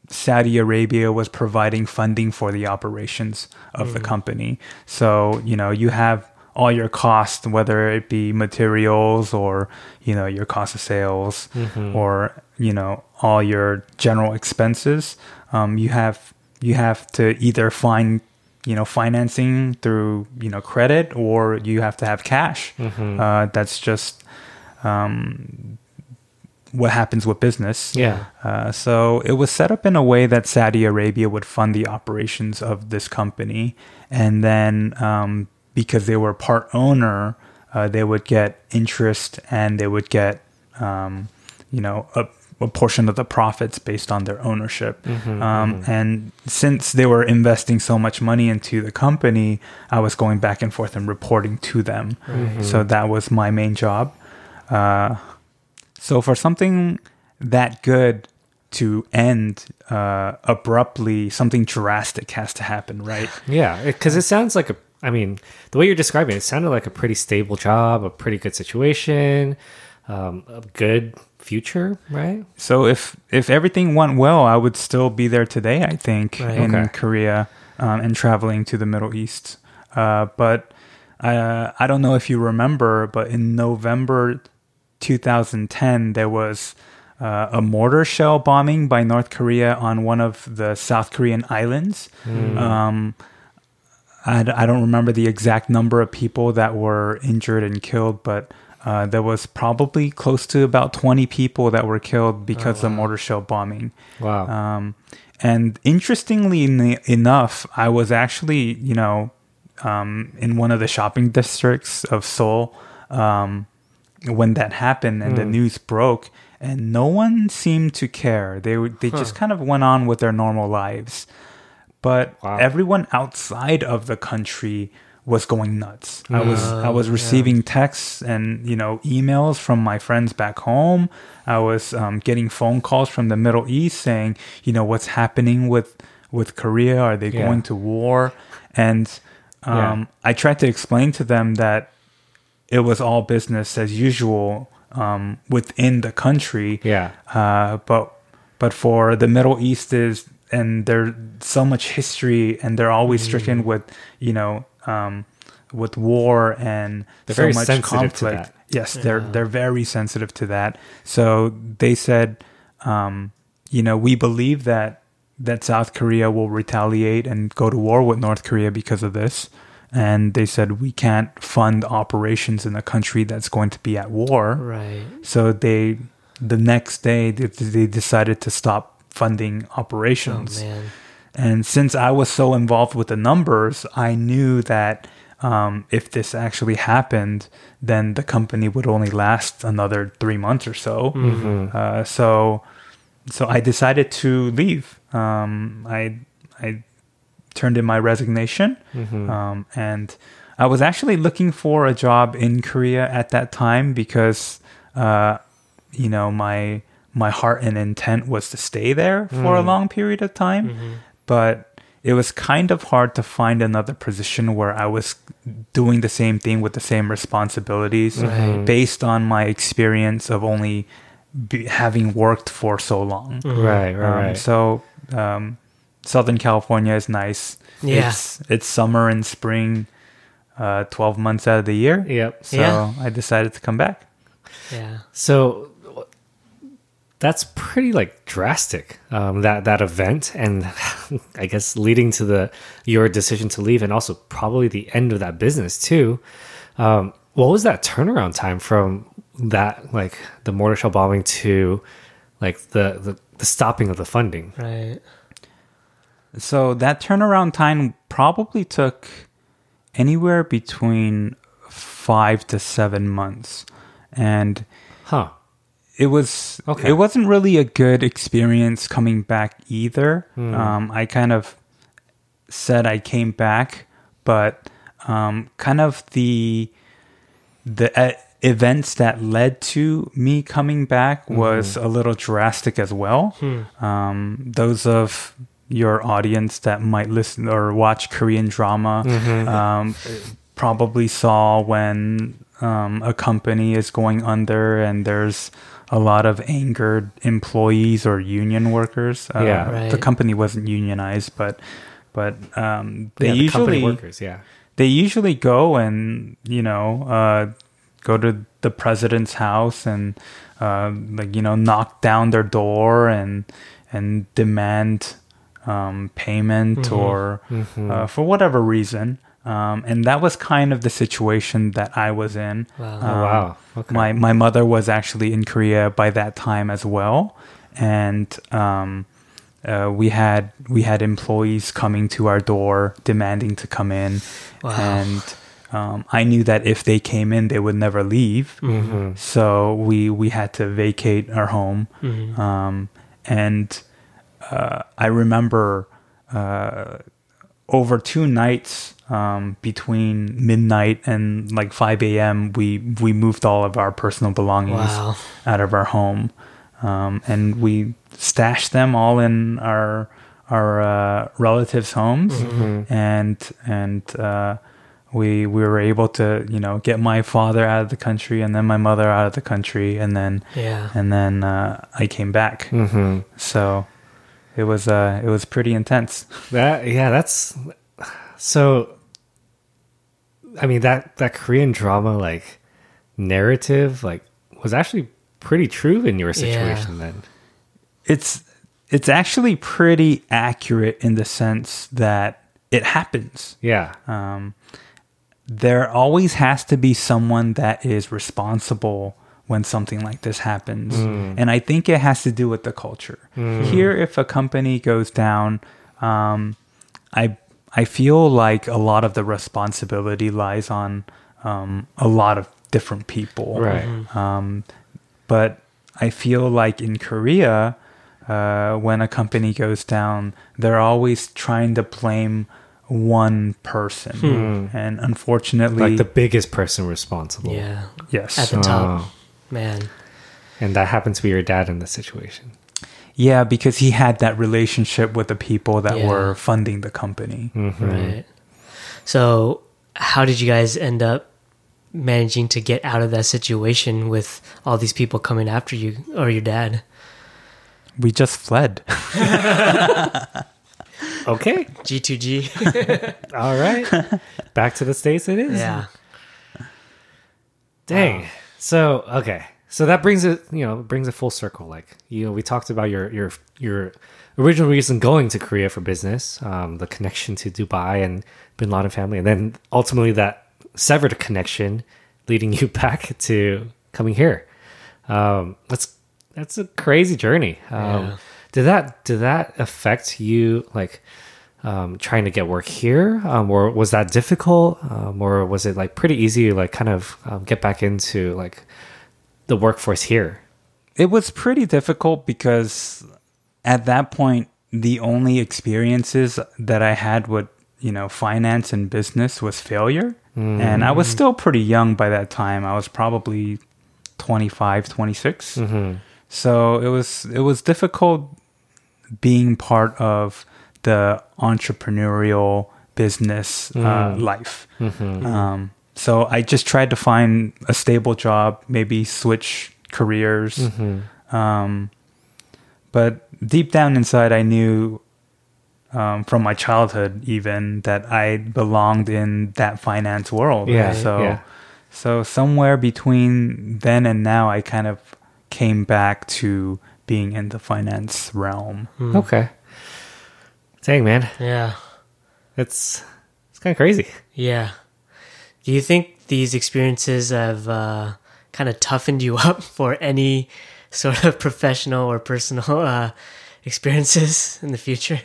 Saudi Arabia was providing funding for the operations of the company. So, you know, you have all your costs, whether it be materials or, you know, your cost of sales or, you know, all your general expenses. Um, you have you have to either find you know financing through you know credit or you have to have cash. Uh, that's just um, what happens with business. Yeah. Uh, so it was set up in a way that Saudi Arabia would fund the operations of this company, and then um, because they were part owner, uh, they would get interest and they would get um, you know a, a portion of the profits based on their ownership. um, And since they were investing so much money into the company, I was going back and forth and reporting to them. So that was my main job. Uh, so for something that good to end uh, abruptly, something drastic has to happen, right? Yeah, because it sounds like a. I mean, the way you're describing it, it sounded like a pretty stable job, a pretty good situation, um, a good future, right? So if if everything went well, I would still be there today. I think Right. in Okay. Korea um, and traveling to the Middle East. Uh, but uh, I don't know if you remember, but in November 2010, there was uh, a mortar shell bombing by North Korea on one of the South Korean islands. Um, I, I don't remember the exact number of people that were injured and killed, but uh, there was probably close to about 20 people that were killed because of the mortar shell bombing. Wow. Um, and interestingly enough, I was actually, you know, um, in one of the shopping districts of Seoul um, when that happened and the news broke, and no one seemed to care. They they just kind of went on with their normal lives, but Wow. everyone outside of the country was going nuts. I was I was receiving texts and you know emails from my friends back home. I was um, getting phone calls from the Middle East saying, you know, what's happening with with Korea? Are they Yeah. going to war? And um, I tried to explain to them that it was all business as usual um, within the country. Yeah. Uh, but but for the Middle East is and there's so much history and they're always stricken with you know um, with war and They're so very much sensitive to conflict. that. Yes, they're they're very sensitive to that. So they said, um, you know, we believe that that South Korea will retaliate and go to war with North Korea because of this. And they said we can't fund operations in a country that's going to be at war. Right. So they, the next day, they, they decided to stop funding Oh operations. man. And since I was so involved with the numbers, I knew that um, if this actually happened, then the company would only last another three months or so. Uh, so, so I decided to leave. Um, I I turned in my resignation, um, and I was actually looking for a job in Korea at that time because, uh, you know, my my heart and intent was to stay there for a long period of time, but it was kind of hard to find another position where I was doing the same thing with the same responsibilities Right. based on my experience of only be, having worked for so long. Right, right, Um, right. So, um, Southern California is nice. Yeah. It's, it's summer and spring, uh, 12 months out of the year. Yep. So Yeah. I decided to come back. Yeah. So that's pretty like drastic. Um, that that event, and I guess leading to the your decision to leave, and also probably the end of that business too. Um, what was that turnaround time from that like the mortar shell bombing to like the the, the stopping of the funding? Right. So that turnaround time probably took anywhere between five to seven months. And Huh. It was Okay. it wasn't really a good experience coming back either. Um, I kind of said I came back, but um, kind of the the uh, events that led to me coming back was a little drastic as well. Um, those of your audience that might listen or watch Korean drama um, probably saw when um, a company is going under and there's a lot of angered employees or union workers. Uh, Yeah. the company wasn't unionized, but but um, they yeah, the company usually workers. Yeah. they usually go and you know uh, go to the president's house and uh, like you know knock down their door and and demand um, payment or uh, for whatever reason. Um, and that was kind of the situation that I was in. Wow. Oh, Um, wow. Okay. My my mother was actually in Korea by that time as well, and um, uh, we had we had employees coming to our door demanding to come in, Wow. and um, I knew that if they came in, they would never leave. Mhm. So we we had to vacate our home, Mhm. um, and uh, I remember uh, over two nights um, between midnight and like 5 a.m. we we moved all of our personal belongings Wow. out of our home, um, and we stashed them all in our our uh, relatives' homes, and and uh, we we were able to you know get my father out of the country and then my mother out of the country, and then Yeah. and then uh, I came back. Mhm. So it was uh, it was pretty intense. That yeah, that's so. I mean that that Korean drama like narrative like was actually pretty true in your situation then. It's it's actually pretty accurate in the sense that it happens. Yeah. Um, there always has to be someone that is responsible when something like this happens. And I think it has to do with the culture. Here, if a company goes down, um, I I feel like a lot of the responsibility lies on um, a lot of different people. Right. Um, but I feel like in Korea, uh, when a company goes down, they're always trying to blame one person, and unfortunately, Like the biggest person responsible. Yeah. yes, At the top. Oh. Man. And that happens to be your dad in this situation. Yeah, because he had that relationship with the people that Yeah. were funding the company. Mm-hmm. Right. So, how did you guys end up managing to get out of that situation with all these people coming after you or your dad? We just fled. Okay. G2G. All right. Back to the States it is. yeah. Dang. So okay. So that brings it, you know, brings it full circle. Like you know, we talked about your your your original reason going to Korea for business, um, the connection to Dubai and Bin Laden family, and then ultimately that severed connection, leading you back to coming here. Um, that's that's a crazy journey. Um, Yeah. Did that did that affect you like? um, trying to get work here, um, or was that difficult, um, or was it like pretty easy to like kind of um, get back into like the workforce here? It was pretty difficult because at that point, the only experiences that I had with, you know, finance and business was failure. And I was still pretty young by that time. I was probably 25, 26. So it was it was difficult being part of the entrepreneurial business uh, life. Um, so I just tried to find a stable job, maybe switch careers. Um, but deep down inside, I knew um, from my childhood even that I belonged in that finance world. Yeah, So, yeah. so somewhere between then and now, I kind of came back to being in the finance realm. Okay. Dang man, Yeah. it's it's kind of crazy. Yeah. Do you think these experiences have uh, kind of toughened you up for any sort of professional or personal uh, experiences in the future?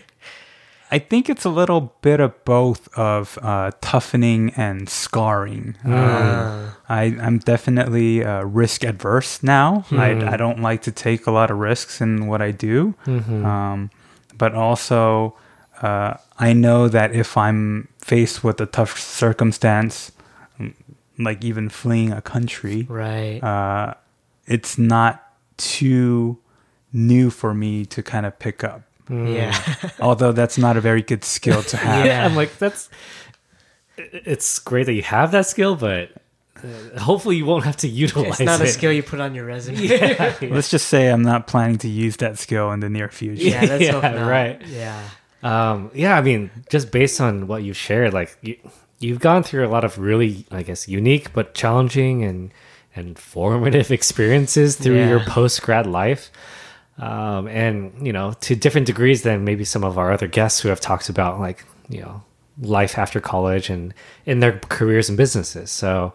I think it's a little bit of both of uh, toughening and scarring. Um, I, I'm definitely uh, risk adverse now. I, I don't like to take a lot of risks in what I do. Um, but also, uh, I know that if I'm faced with a tough circumstance, mm, like even fleeing a country, Right. uh, it's not too new for me to kind of pick up. yeah. Although that's not a very good skill to have. Yeah. I'm like that's. It's great that you have that skill, but uh, hopefully you won't have to utilize it's not a skill you put on your resume. Yeah, Let's just say I'm not planning to use that skill in the near future. Yeah, let's Yeah, right. Yeah. Um, yeah, I mean, just based on what you've shared, like you, you've gone through a lot of really, I guess, unique but challenging and and formative experiences through Yeah. your post grad life. um, and you know to different degrees than maybe some of our other guests who have talked about like you know life after college and in their careers and businesses. So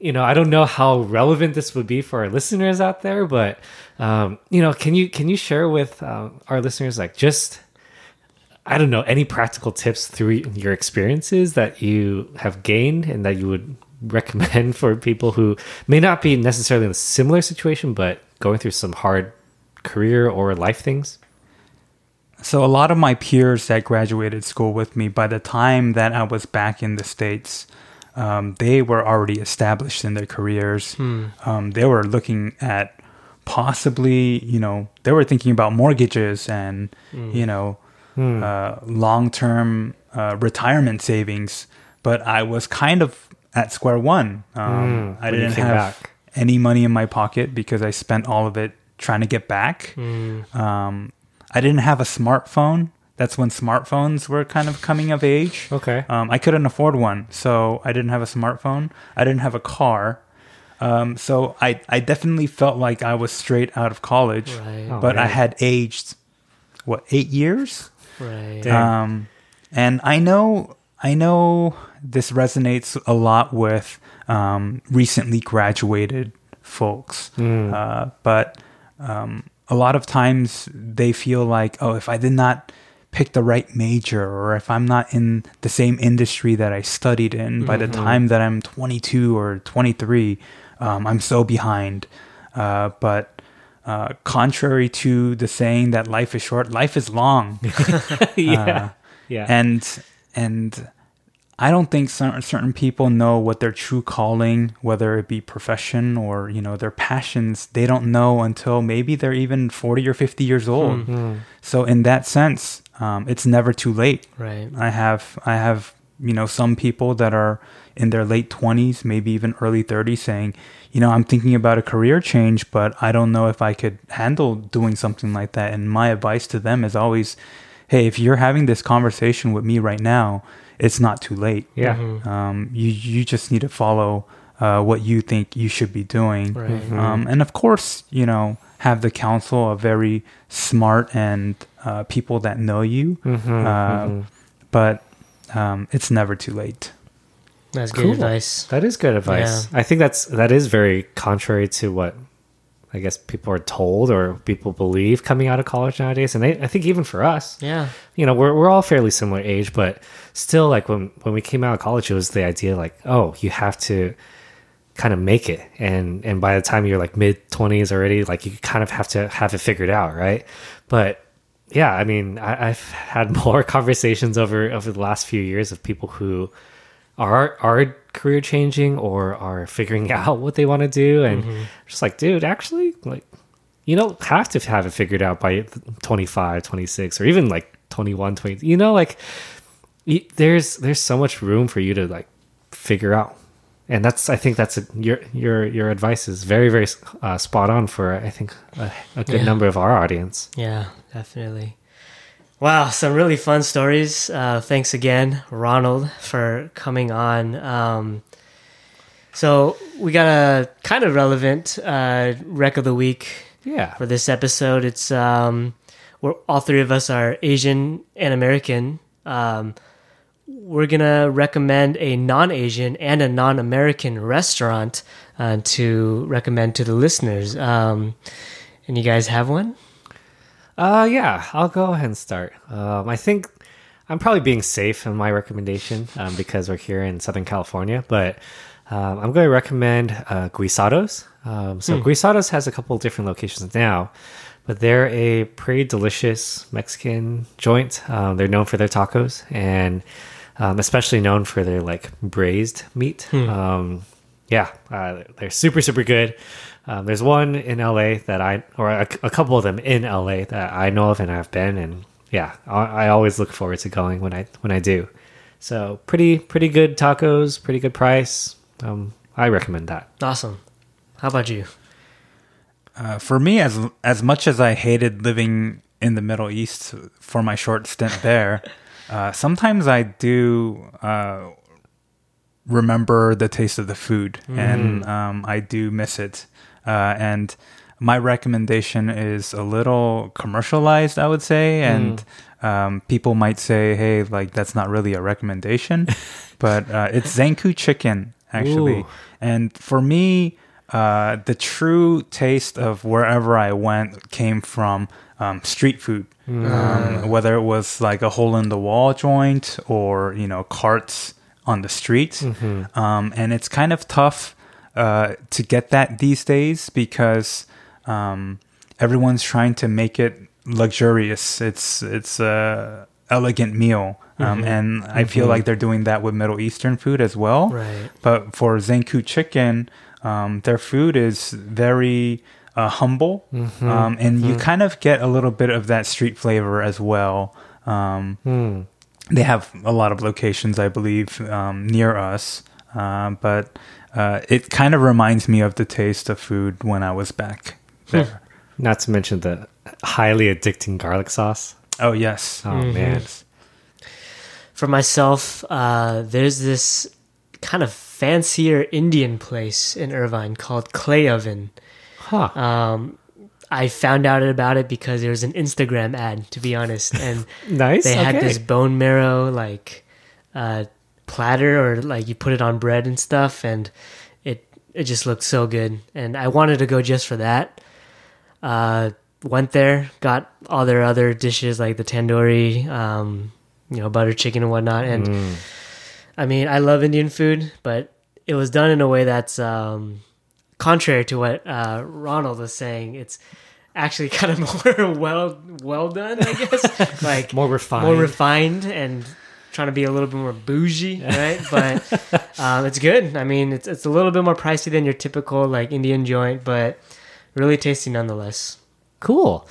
you know, I don't know how relevant this would be for our listeners out there, but um, you know, can you can you share with uh, our listeners like just I don't know any practical tips through your experiences that you have gained and that you would recommend for people who may not be necessarily in a similar situation but going through some hard career or life things? So a lot of my peers that graduated school with me, by the time that I was back in the states, um, they were already established in their careers. Um, they were looking at possibly, you know, they were thinking about mortgages and, you know, uh, long term uh, retirement savings. But I was kind of at square one. Um, I didn't have back. any money in my pocket because I spent all of it trying to get back. Um, I didn't have a smartphone. That's when smartphones were kind of coming of age. Okay. Um, I couldn't afford one, so I didn't have a smartphone. I didn't have a car. Um, so I, I definitely felt like I was straight out of college, Right. Oh, but I had aged, what, eight years? Right. Um, and I know, I know this resonates a lot with um, recently graduated folks, uh, but um, a lot of times they feel like, oh, if I did not pick the right major, or if I'm not in the same industry that I studied in by the time that I'm 22 or 23, um, I'm so behind. Uh, but uh, contrary to the saying that life is short, life is long yeah. yeah. and and I don't think certain certain people know what their true calling, whether it be profession or you know their passions. They don't know until maybe they're even forty or fifty years old. So in that sense, um, it's never too late. right. I have I have you know some people that are in their late 20s, maybe even early 30s saying, you know, I'm thinking about a career change, but I don't know if I could handle doing something like that. And my advice to them is always, hey, if you're having this conversation with me right now, it's not too late. yeah. Um, you you just need to follow uh, what you think you should be doing, Right. um, and of course, you know, have the counsel of very smart and uh, people that know you. uh, But um, it's never too late. That's good Cool. advice. That is good advice. I think that's that is very contrary to what I guess people are told or people believe coming out of college nowadays. And they, I think even for us, Yeah. you know, we're we're all fairly similar age, but still, like when when we came out of college, it was the idea like, oh, you have to kind of make it, and and by the time you're like mid twenties already, like you kind of have to have it figured out, right? But yeah, I mean, I, I've had more conversations over over the last few years of people who are are career changing or are figuring out what they want to do, and mm-hmm. just like, dude, actually, like you don't have to have it figured out by 25 26 or even like 21 20 you know like y- there's there's so much room for you to like figure out and that's i think that's a, your your your advice is very very uh, spot on for i think a, a good Yeah. number of our audience Yeah, definitely. Wow, some really fun stories. Uh, thanks again, Ronald, for coming on. Um, so we got a kind of relevant uh, rec of the week yeah for this episode. It's um, we're all three of us are Asian and American. Um, we're gonna recommend a non-Asian and a non-American restaurant uh, to recommend to the listeners. Um, and you guys have one? Uh, yeah, I'll go ahead and start. Um, I think I'm probably being safe in my recommendation um, because we're here in Southern California, but um, I'm going to recommend uh, Guisados. Um, so Guisados has a couple different locations now, but they're a pretty delicious Mexican joint. Um, they're known for their tacos and um, especially known for their like braised meat. Um, yeah, uh, they're super super good. Um, there's one in LA that I, or a, a couple of them in LA that I know of and I've been, and yeah, I, I always look forward to going when I when I do. So pretty pretty good tacos, pretty good price. Um, I recommend that. Awesome. How about you? Uh, for me, as as much as I hated living in the Middle East for my short stint there, uh, sometimes I do uh, remember the taste of the food, and um, I do miss it. Uh, and my recommendation is a little commercialized, I would say, and um, people might say, "Hey, like that's not really a recommendation," but uh, it's Zankou chicken actually, Ooh. and for me, uh, the true taste of wherever I went came from um, street food. Um, whether it was like a hole in the wall joint or you know carts on the street, um, and it's kind of tough uh, to get that these days because um, everyone's trying to make it luxurious. It's it's a elegant meal, um, and I feel like they're doing that with Middle Eastern food as well. Right. But for Zankou chicken, um, their food is very uh, humble, um, and you kind of get a little bit of that street flavor as well. Um, They have a lot of locations, I believe, um, near us, uh, but uh, it kind of reminds me of the taste of food when I was back there. Not to mention the highly addicting garlic sauce. Oh yes, Oh man. For myself, uh, there's this kind of fancier Indian place in Irvine called Clay Oven. Huh. Um, I found out about it because there was an Instagram ad, to be honest, and nice. they had okay. this bone marrow like uh, platter, or like you put it on bread and stuff, and it it just looked so good, and I wanted to go just for that. Uh, went there, got all their other dishes like the tandoori, um, you know, butter chicken and whatnot, and Mm. I mean, I love Indian food, but it was done in a way that's um, contrary to what uh, Ronald was saying. It's actually kind of more well well done, I guess. like More refined. more refined, and trying to be a little bit more bougie, right? But um, it's good. I mean, it's it's a little bit more pricey than your typical like Indian joint, but really tasty nonetheless. Cool.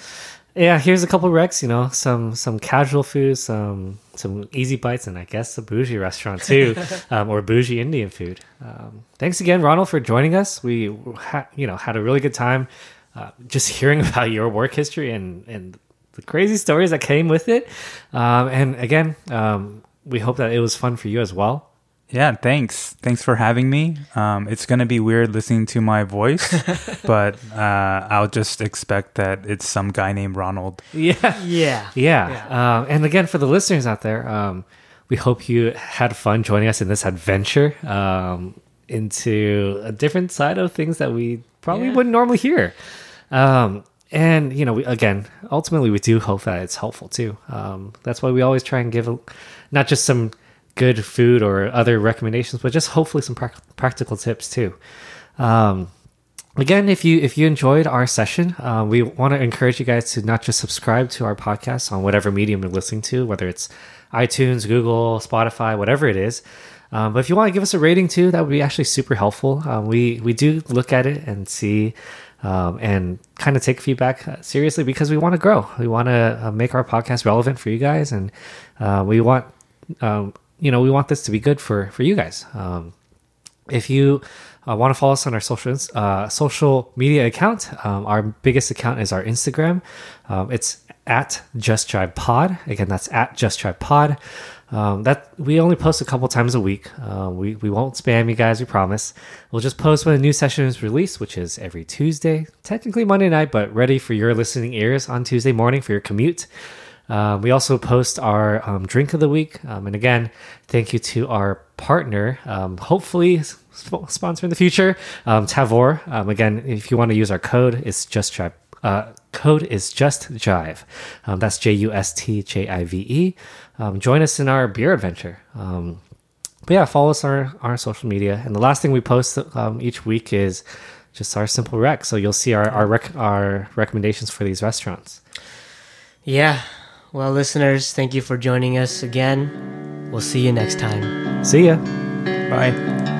Yeah, here's a couple recs. You know, some some casual food, some some easy bites, and I guess a bougie restaurant too, um, or bougie Indian food. Um, thanks again, Ronald, for joining us. We ha- you know had a really good time uh, just hearing about your work history and and the crazy stories that came with it. Um, and again, um, we hope that it was fun for you as well. Yeah, thanks. Thanks for having me. Um, it's gonna be weird listening to my voice, but uh, I'll just expect that it's some guy named Ronald. Yeah. Yeah. Yeah. Um, and again, for the listeners out there, um, we hope you had fun joining us in this adventure um, into a different side of things that we probably Yeah. wouldn't normally hear. Um, and, you know, we, again, ultimately, we do hope that it's helpful too. Um, that's why we always try and give a, not just some good food or other recommendations, but just hopefully some prac practical tips too. Um, again if you if you enjoyed our session uh, we want to encourage you guys to not just subscribe to our podcast on whatever medium you're listening to whether it's itunes google spotify whatever it is. Um, but if you want to give us a rating too that would be actually super helpful. Uh, we we do look at it and see um, and kind of take feedback uh, seriously because we want to grow. We want to uh, make our podcast relevant for you guys and uh, we want um, you know we want this to be good for for you guys um, if you uh, want to follow us on our social uh, social media account, um, our biggest account is our Instagram. Um, it's at Just Jive Pod. Again, that's at Just Jive Pod. Um, that we only post a couple times a week. Uh, we we won't spam you guys. We promise. We'll just post when a new session is released, which is every Tuesday, technically Monday night, but ready for your listening ears on Tuesday morning for your commute. Uh, we also post our um, drink of the week. Um, and again, thank you to our partner, um, hopefully sp- sponsor in the future, um, Tavour. Um, again, if you want to use our code, it's just. Uh, code is just jive. Um, that's J U S T J I V E. Um, join us in our beer adventure. Um, but yeah, follow us on our, our social media. And the last thing we post um, each week is just our simple rec. So you'll see our our, rec- our recommendations for these restaurants. Yeah. Well, listeners, thank you for joining us again. We'll see you next time. See ya. Bye.